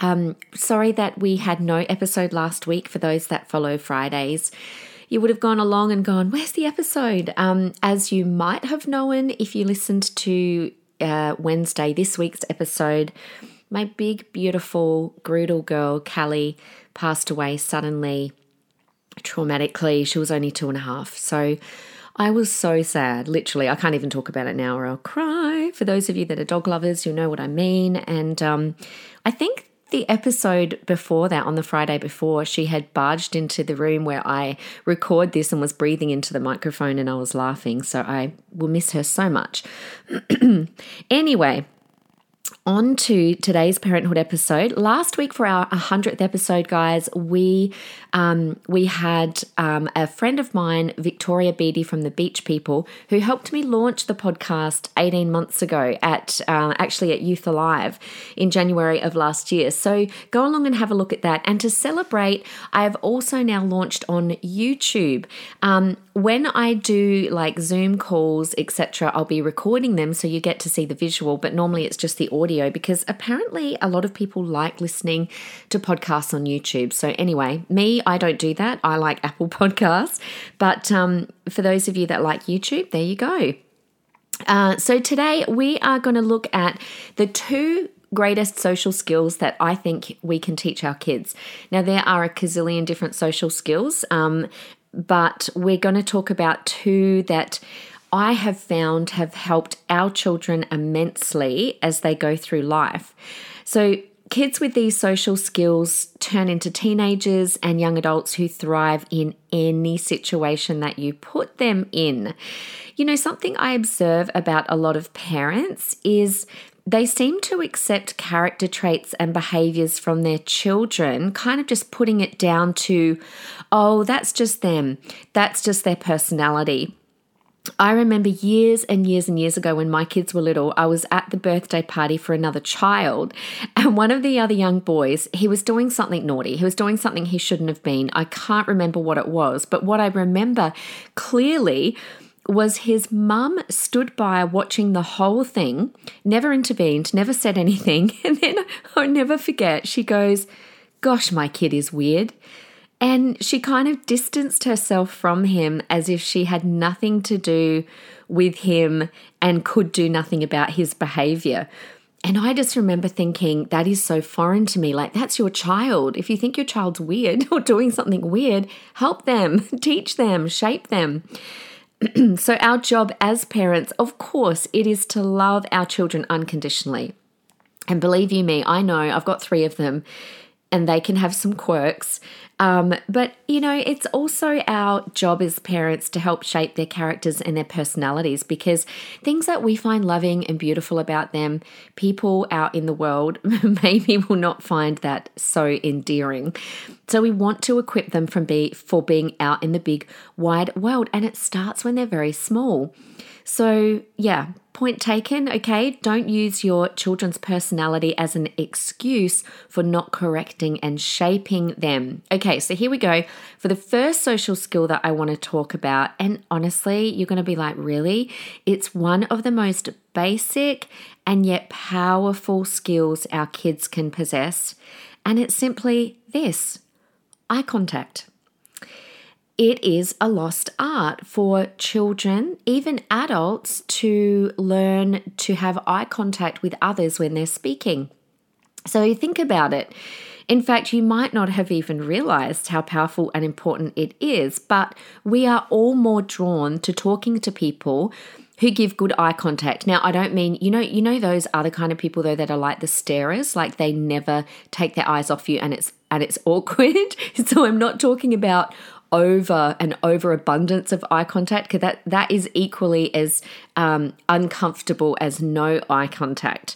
Um, sorry that we had no episode last week for those that follow Fridays. You would have gone along and gone, Where's the episode? Um, as you might have known if you listened to uh, Wednesday, this week's episode, my big, beautiful, Groodle girl, Callie, passed away suddenly, traumatically. She was only two and a half. So, I was so sad. Literally, I can't even talk about it now or I'll cry. For those of you that are dog lovers, you know what I mean. And um, I think the episode before that, on the Friday before, she had barged into the room where I record this and was breathing into the microphone and I was laughing. So I will miss her so much. anyway, on to today's parenthood episode. Last week for our 100th episode, guys, we um, we had um, a friend of mine, Victoria Beatty from the Beach People, who helped me launch the podcast 18 months ago at uh, actually at Youth Alive in January of last year. So go along and have a look at that. And to celebrate, I have also now launched on YouTube. Um, when I do like Zoom calls, etc., I'll be recording them so you get to see the visual, but normally it's just the audio because apparently a lot of people like listening to podcasts on YouTube. So, anyway, me, I don't do that. I like Apple Podcasts. But um, for those of you that like YouTube, there you go. Uh, so, today we are going to look at the two greatest social skills that I think we can teach our kids. Now, there are a gazillion different social skills, um, but we're going to talk about two that I have found have helped our children immensely as they go through life. So, kids with these social skills turn into teenagers and young adults who thrive in any situation that you put them in. You know, something I observe about a lot of parents is they seem to accept character traits and behaviors from their children, kind of just putting it down to, oh, that's just them, that's just their personality. I remember years and years and years ago when my kids were little, I was at the birthday party for another child, and one of the other young boys, he was doing something naughty. He was doing something he shouldn't have been. I can't remember what it was, but what I remember clearly was his mum stood by watching the whole thing, never intervened, never said anything. And then I'll never forget, she goes, Gosh, my kid is weird. And she kind of distanced herself from him as if she had nothing to do with him and could do nothing about his behavior. And I just remember thinking, that is so foreign to me. Like, that's your child. If you think your child's weird or doing something weird, help them, teach them, shape them. so, our job as parents, of course, it is to love our children unconditionally. And believe you me, I know I've got three of them and they can have some quirks. Um, but, you know, it's also our job as parents to help shape their characters and their personalities because things that we find loving and beautiful about them, people out in the world maybe will not find that so endearing. So we want to equip them from be, for being out in the big, wide world. And it starts when they're very small. So, yeah, point taken, okay? Don't use your children's personality as an excuse for not correcting and shaping them. Okay, so here we go for the first social skill that I want to talk about. And honestly, you're going to be like, really? It's one of the most basic and yet powerful skills our kids can possess. And it's simply this eye contact it is a lost art for children, even adults, to learn to have eye contact with others when they're speaking. So you think about it. In fact, you might not have even realized how powerful and important it is, but we are all more drawn to talking to people who give good eye contact. Now, I don't mean, you know, you know those other kind of people though that are like the starers, like they never take their eyes off you and it's and it's awkward. so I'm not talking about over an overabundance of eye contact because that, that is equally as um, uncomfortable as no eye contact.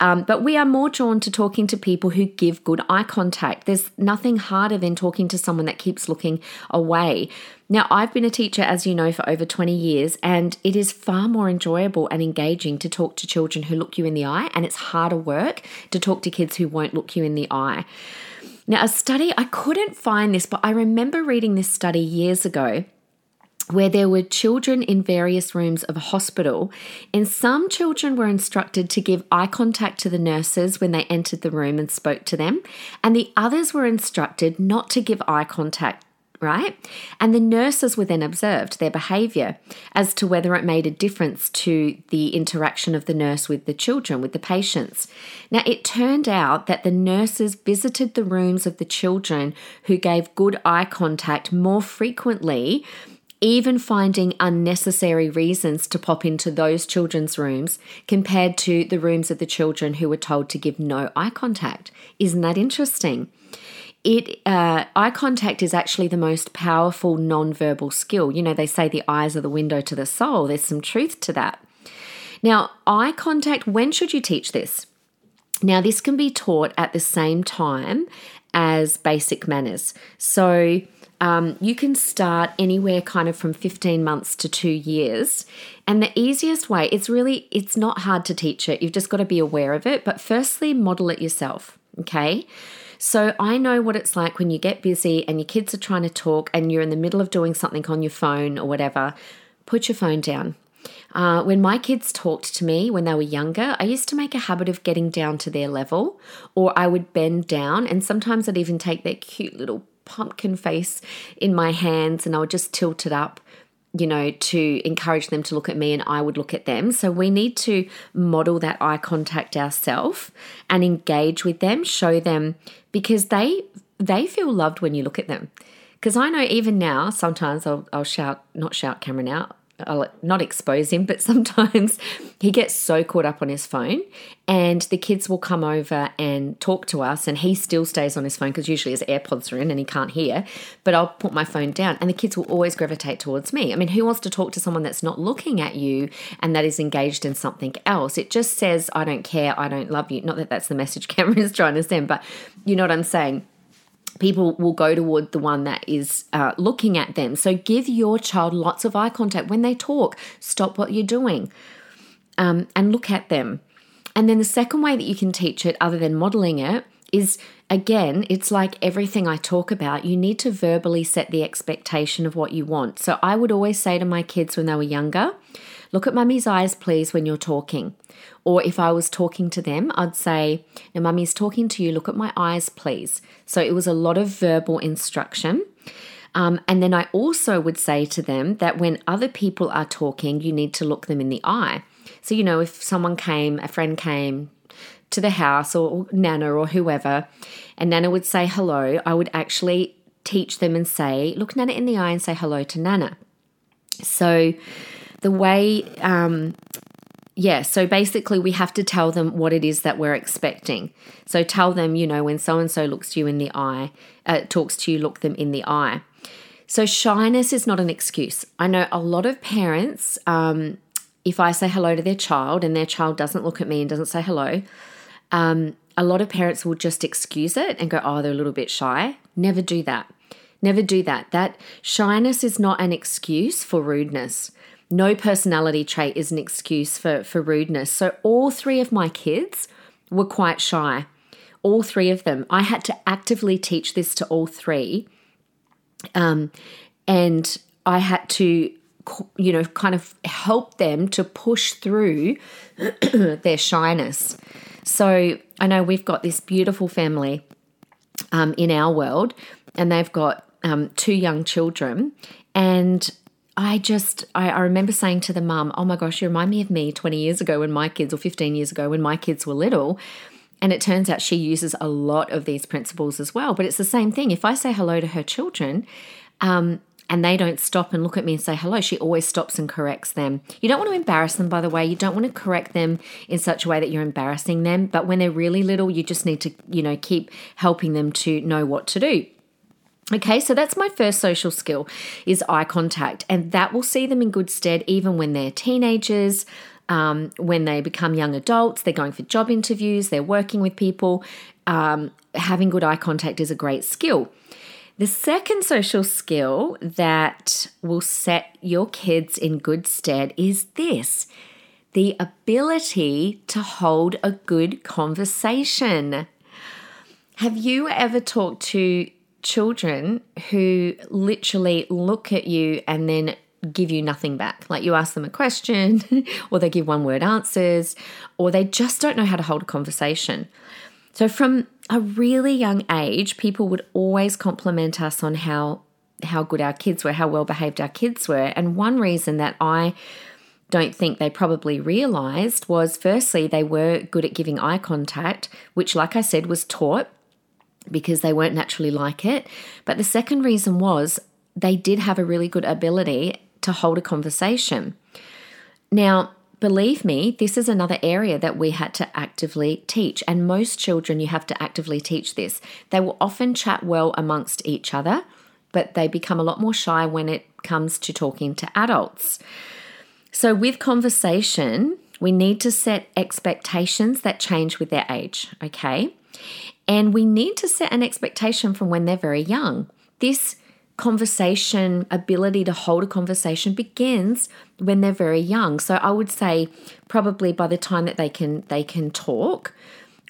Um, but we are more drawn to talking to people who give good eye contact. There's nothing harder than talking to someone that keeps looking away. Now, I've been a teacher, as you know, for over 20 years, and it is far more enjoyable and engaging to talk to children who look you in the eye, and it's harder work to talk to kids who won't look you in the eye. Now, a study, I couldn't find this, but I remember reading this study years ago where there were children in various rooms of a hospital, and some children were instructed to give eye contact to the nurses when they entered the room and spoke to them, and the others were instructed not to give eye contact. Right? And the nurses were then observed their behavior as to whether it made a difference to the interaction of the nurse with the children, with the patients. Now, it turned out that the nurses visited the rooms of the children who gave good eye contact more frequently even finding unnecessary reasons to pop into those children's rooms compared to the rooms of the children who were told to give no eye contact. Isn't that interesting? It uh, eye contact is actually the most powerful non-verbal skill. You know, they say the eyes are the window to the soul. There's some truth to that. Now, eye contact. When should you teach this? Now, this can be taught at the same time as basic manners. So um, you can start anywhere kind of from 15 months to two years. And the easiest way, it's really, it's not hard to teach it. You've just got to be aware of it. But firstly, model it yourself. Okay. So I know what it's like when you get busy and your kids are trying to talk and you're in the middle of doing something on your phone or whatever. Put your phone down. Uh, when my kids talked to me when they were younger, I used to make a habit of getting down to their level, or I would bend down, and sometimes I'd even take their cute little pumpkin face in my hands and I would just tilt it up you know, to encourage them to look at me and I would look at them. So we need to model that eye contact ourselves and engage with them, show them because they they feel loved when you look at them. Because I know even now, sometimes I'll, I'll shout, not shout Cameron out, I'll not expose him, but sometimes he gets so caught up on his phone, and the kids will come over and talk to us, and he still stays on his phone because usually his AirPods are in and he can't hear. But I'll put my phone down, and the kids will always gravitate towards me. I mean, who wants to talk to someone that's not looking at you and that is engaged in something else? It just says, I don't care, I don't love you. Not that that's the message Cameron's trying to send, but you know what I'm saying people will go toward the one that is uh, looking at them. So give your child lots of eye contact when they talk. Stop what you're doing um, and look at them. And then the second way that you can teach it, other than modeling it, is again, it's like everything I talk about, you need to verbally set the expectation of what you want. So I would always say to my kids when they were younger, Look at mummy's eyes, please, when you're talking. Or if I was talking to them, I'd say, Now, mummy's talking to you, look at my eyes, please. So it was a lot of verbal instruction. Um, and then I also would say to them that when other people are talking, you need to look them in the eye. So, you know, if someone came, a friend came to the house or Nana or whoever, and Nana would say hello, I would actually teach them and say, look Nana in the eye and say hello to Nana. So, the way, um, yeah, so basically we have to tell them what it is that we're expecting. So tell them, you know, when so and so looks you in the eye, uh, talks to you, look them in the eye. So shyness is not an excuse. I know a lot of parents, um, if I say hello to their child and their child doesn't look at me and doesn't say hello, um, a lot of parents will just excuse it and go, oh, they're a little bit shy. Never do that. Never do that. That shyness is not an excuse for rudeness no personality trait is an excuse for, for rudeness. So all three of my kids were quite shy. All three of them. I had to actively teach this to all three. Um, and I had to, you know, kind of help them to push through their shyness. So I know we've got this beautiful family um, in our world, and they've got um, two young children. And I just, I, I remember saying to the mum, oh my gosh, you remind me of me 20 years ago when my kids, or 15 years ago when my kids were little. And it turns out she uses a lot of these principles as well. But it's the same thing. If I say hello to her children, um, and they don't stop and look at me and say hello, she always stops and corrects them. You don't want to embarrass them, by the way. You don't want to correct them in such a way that you're embarrassing them. But when they're really little, you just need to, you know, keep helping them to know what to do. Okay, so that's my first social skill is eye contact, and that will see them in good stead even when they're teenagers, um, when they become young adults, they're going for job interviews, they're working with people. Um, having good eye contact is a great skill. The second social skill that will set your kids in good stead is this the ability to hold a good conversation. Have you ever talked to children who literally look at you and then give you nothing back? Like you ask them a question, or they give one word answers, or they just don't know how to hold a conversation. So, from a really young age, people would always compliment us on how how good our kids were, how well behaved our kids were. And one reason that I don't think they probably realized was firstly, they were good at giving eye contact, which, like I said, was taught because they weren't naturally like it. But the second reason was they did have a really good ability to hold a conversation. Now, believe me, this is another area that we had to actively teach. And most children, you have to actively teach this. They will often chat well amongst each other, but they become a lot more shy when it comes to talking to adults. So, with conversation, we need to set expectations that change with their age, okay? And we need to set an expectation from when they're very young. This conversation ability to hold a conversation begins when they're very young. So I would say probably by the time that they can they can talk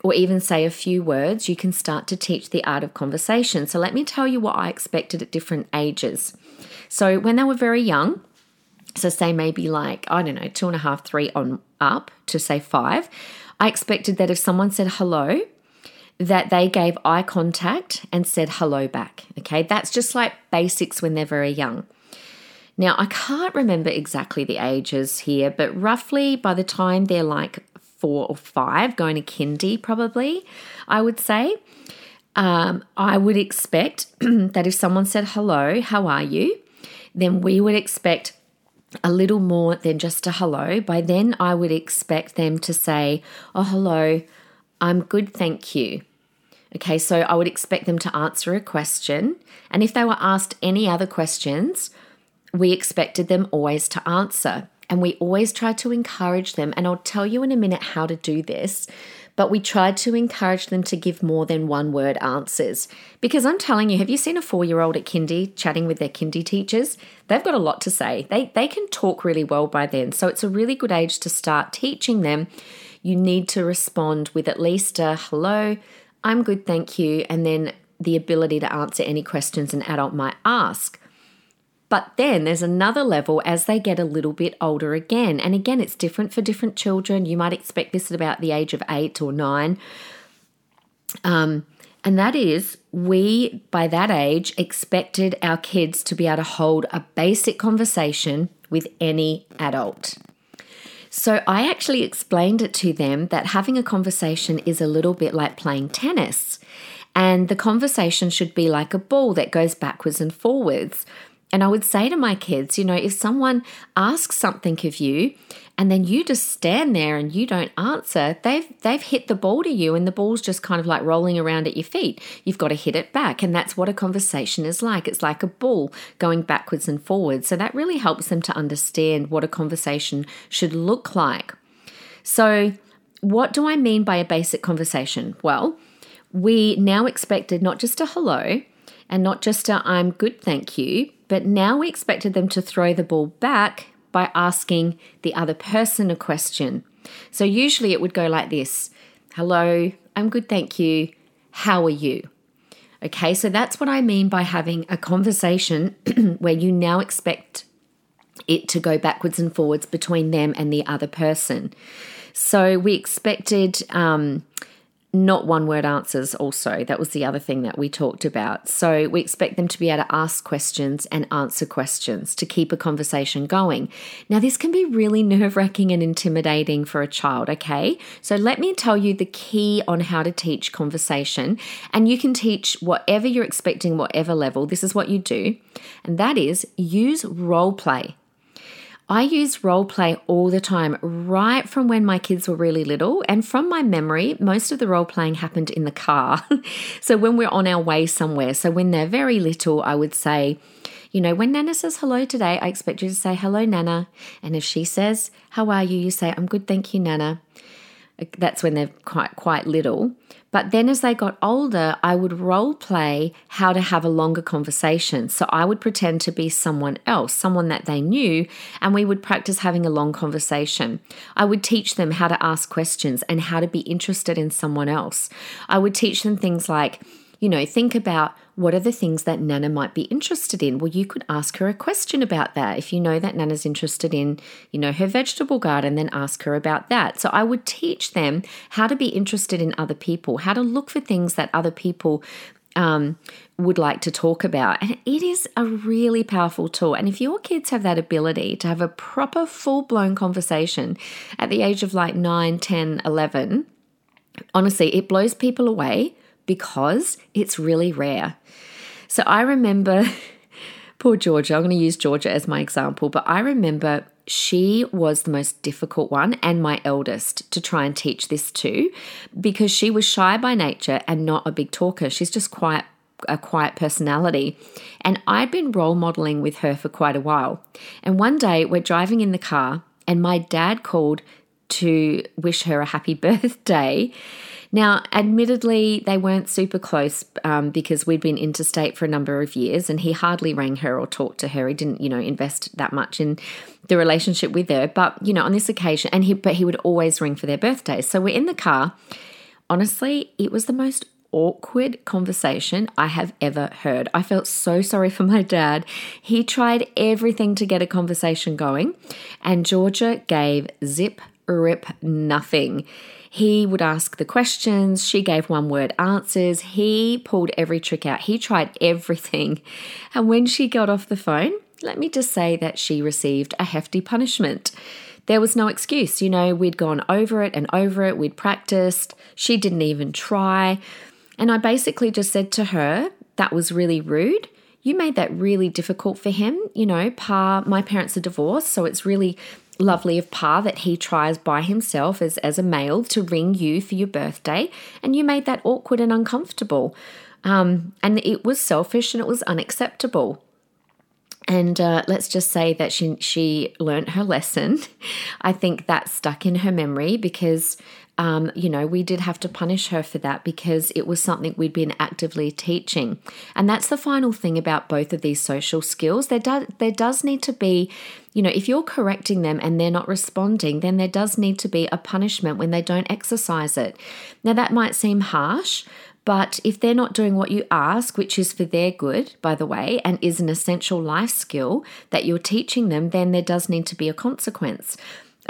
or even say a few words, you can start to teach the art of conversation. So let me tell you what I expected at different ages. So when they were very young, so say maybe like, I don't know, two and a half, three on up to say five, I expected that if someone said hello, that they gave eye contact and said hello back. Okay, that's just like basics when they're very young. Now, I can't remember exactly the ages here, but roughly by the time they're like four or five, going to kindy, probably, I would say, um, I would expect that if someone said hello, how are you? Then we would expect a little more than just a hello. By then, I would expect them to say, Oh, hello, I'm good, thank you. Okay, so I would expect them to answer a question. And if they were asked any other questions, we expected them always to answer. And we always tried to encourage them. And I'll tell you in a minute how to do this. But we tried to encourage them to give more than one word answers. Because I'm telling you, have you seen a four year old at kindy chatting with their kindy teachers? They've got a lot to say. They, they can talk really well by then. So it's a really good age to start teaching them. You need to respond with at least a hello, I'm good, thank you, and then the ability to answer any questions an adult might ask. But then there's another level as they get a little bit older again. And again, it's different for different children. You might expect this at about the age of eight or nine. Um, and that is, we, by that age, expected our kids to be able to hold a basic conversation with any adult. So I actually explained it to them that having a conversation is a little bit like playing tennis. And the conversation should be like a ball that goes backwards and forwards. And I would say to my kids, you know, if someone asks something of you and then you just stand there and you don't answer, they've they've hit the ball to you and the ball's just kind of like rolling around at your feet. You've got to hit it back. And that's what a conversation is like. It's like a ball going backwards and forwards. So that really helps them to understand what a conversation should look like. So what do I mean by a basic conversation? Well, we now expected not just a hello and not just a I'm good, thank you, but now we expected them to throw the ball back by asking the other person a question. So usually it would go like this Hello, I'm good, thank you. How are you? Okay, so that's what I mean by having a conversation where you now expect it to go backwards and forwards between them and the other person. So we expected um, not one word answers, also. That was the other thing that we talked about. So, we expect them to be able to ask questions and answer questions to keep a conversation going. Now, this can be really nerve wracking and intimidating for a child, okay? So, let me tell you the key on how to teach conversation. And you can teach whatever you're expecting, whatever level. This is what you do, and that is use role play. I use role play all the time, right from when my kids were really little. And from my memory, most of the role playing happened in the car. so when we're on our way somewhere. So when they're very little, I would say, you know, when Nana says hello today, I expect you to say hello, Nana. And if she says, How are you? you say, I'm good, thank you, Nana. That's when they're quite quite little. But then as they got older, I would role play how to have a longer conversation. So I would pretend to be someone else, someone that they knew, and we would practice having a long conversation. I would teach them how to ask questions and how to be interested in someone else. I would teach them things like, you know, think about what are the things that Nana might be interested in? Well, you could ask her a question about that. If you know that Nana's interested in, you know, her vegetable garden, then ask her about that. So I would teach them how to be interested in other people, how to look for things that other people um, would like to talk about. And it is a really powerful tool. And if your kids have that ability to have a proper, full blown conversation at the age of like 9, 10, 11, honestly, it blows people away because it's really rare. So I remember, poor Georgia, I'm going to use Georgia as my example, but I remember she was the most difficult one and my eldest to try and teach this to because she was shy by nature and not a big talker. She's just quite a quiet personality. And I'd been role modeling with her for quite a while. And one day we're driving in the car, and my dad called to wish her a happy birthday. Now, admittedly, they weren't super close um, because we'd been interstate for a number of years and he hardly rang her or talked to her. He didn't, you know, invest that much in the relationship with her. But, you know, on this occasion, and he, but he would always ring for their birthdays. So we're in the car. Honestly, it was the most awkward conversation I have ever heard. I felt so sorry for my dad. He tried everything to get a conversation going, and Georgia gave zip, rip, nothing. He would ask the questions, she gave one word answers. He pulled every trick out, he tried everything. And when she got off the phone, let me just say that she received a hefty punishment. There was no excuse. You know, we'd gone over it and over it, we'd practiced. She didn't even try. And I basically just said to her, that was really rude. You made that really difficult for him. You know, Pa, my parents are divorced, so it's really lovely of Pa that he tries by himself as, as a male to ring you for your birthday, and you made that awkward and uncomfortable. Um, and it was selfish and it was unacceptable. And uh, let's just say that she she learned her lesson. I think that stuck in her memory because um, you know, we did have to punish her for that because it was something we'd been actively teaching. And that's the final thing about both of these social skills. There does there does need to be, you know, if you're correcting them and they're not responding, then there does need to be a punishment when they don't exercise it. Now that might seem harsh, but if they're not doing what you ask, which is for their good, by the way, and is an essential life skill that you're teaching them, then there does need to be a consequence.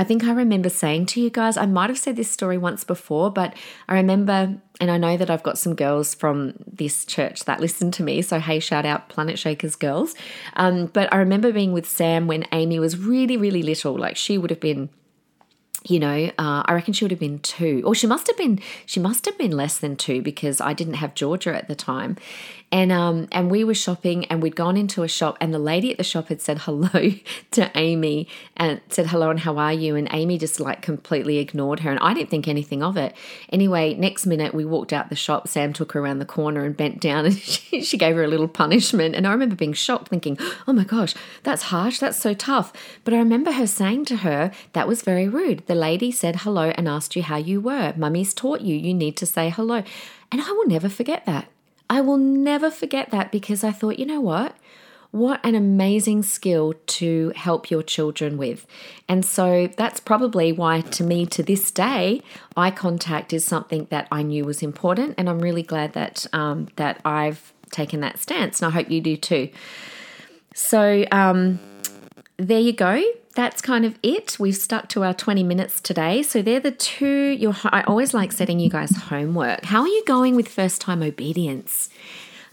I think I remember saying to you guys, I might have said this story once before, but I remember, and I know that I've got some girls from this church that listen to me. So, hey, shout out Planetshakers girls. Um, but I remember being with Sam when Amy was really, really little. Like she would have been you know, uh, I reckon she would have been two, or she must have been. She must have been less than two because I didn't have Georgia at the time, and um and we were shopping and we'd gone into a shop and the lady at the shop had said hello to Amy and said hello and how are you and Amy just like completely ignored her and I didn't think anything of it. Anyway, next minute we walked out the shop. Sam took her around the corner and bent down and she, she gave her a little punishment. And I remember being shocked, thinking, "Oh my gosh, that's harsh. That's so tough." But I remember her saying to her, "That was very rude." The lady said hello and asked you how you were. Mummy's taught you you need to say hello. And I will never forget that. I will never forget that because I thought, you know what? What an amazing skill to help your children with. And so that's probably why, to me, to this day, eye contact is something that I knew was important. And I'm really glad that, um, that I've taken that stance. And I hope you do too. So, um, there you go that's kind of it. We've stuck to our 20 minutes today. So they're the two your I always like setting you guys homework. How are you going with first time obedience?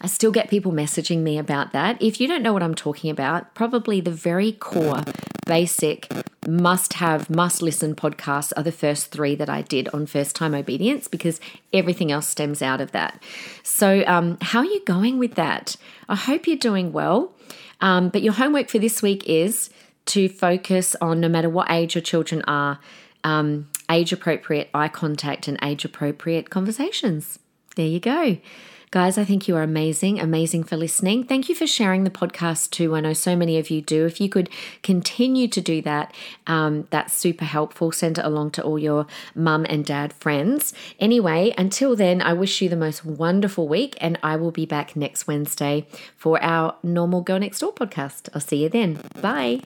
I still get people messaging me about that. If you don't know what I'm talking about, probably the very core, basic, must have, must listen podcasts are the first three that I did on first time obedience because everything else stems out of that. So, um, how are you going with that? I hope you're doing well. Um, but your homework for this week is to focus on no matter what age your children are, um, age appropriate eye contact and age appropriate conversations. There you go. Guys, I think you are amazing, amazing for listening. Thank you for sharing the podcast too. I know so many of you do. If you could continue to do that, um, that's super helpful. Send it along to all your mum and dad friends. Anyway, until then, I wish you the most wonderful week, and I will be back next Wednesday for our normal Girl Next Door podcast. I'll see you then. Bye.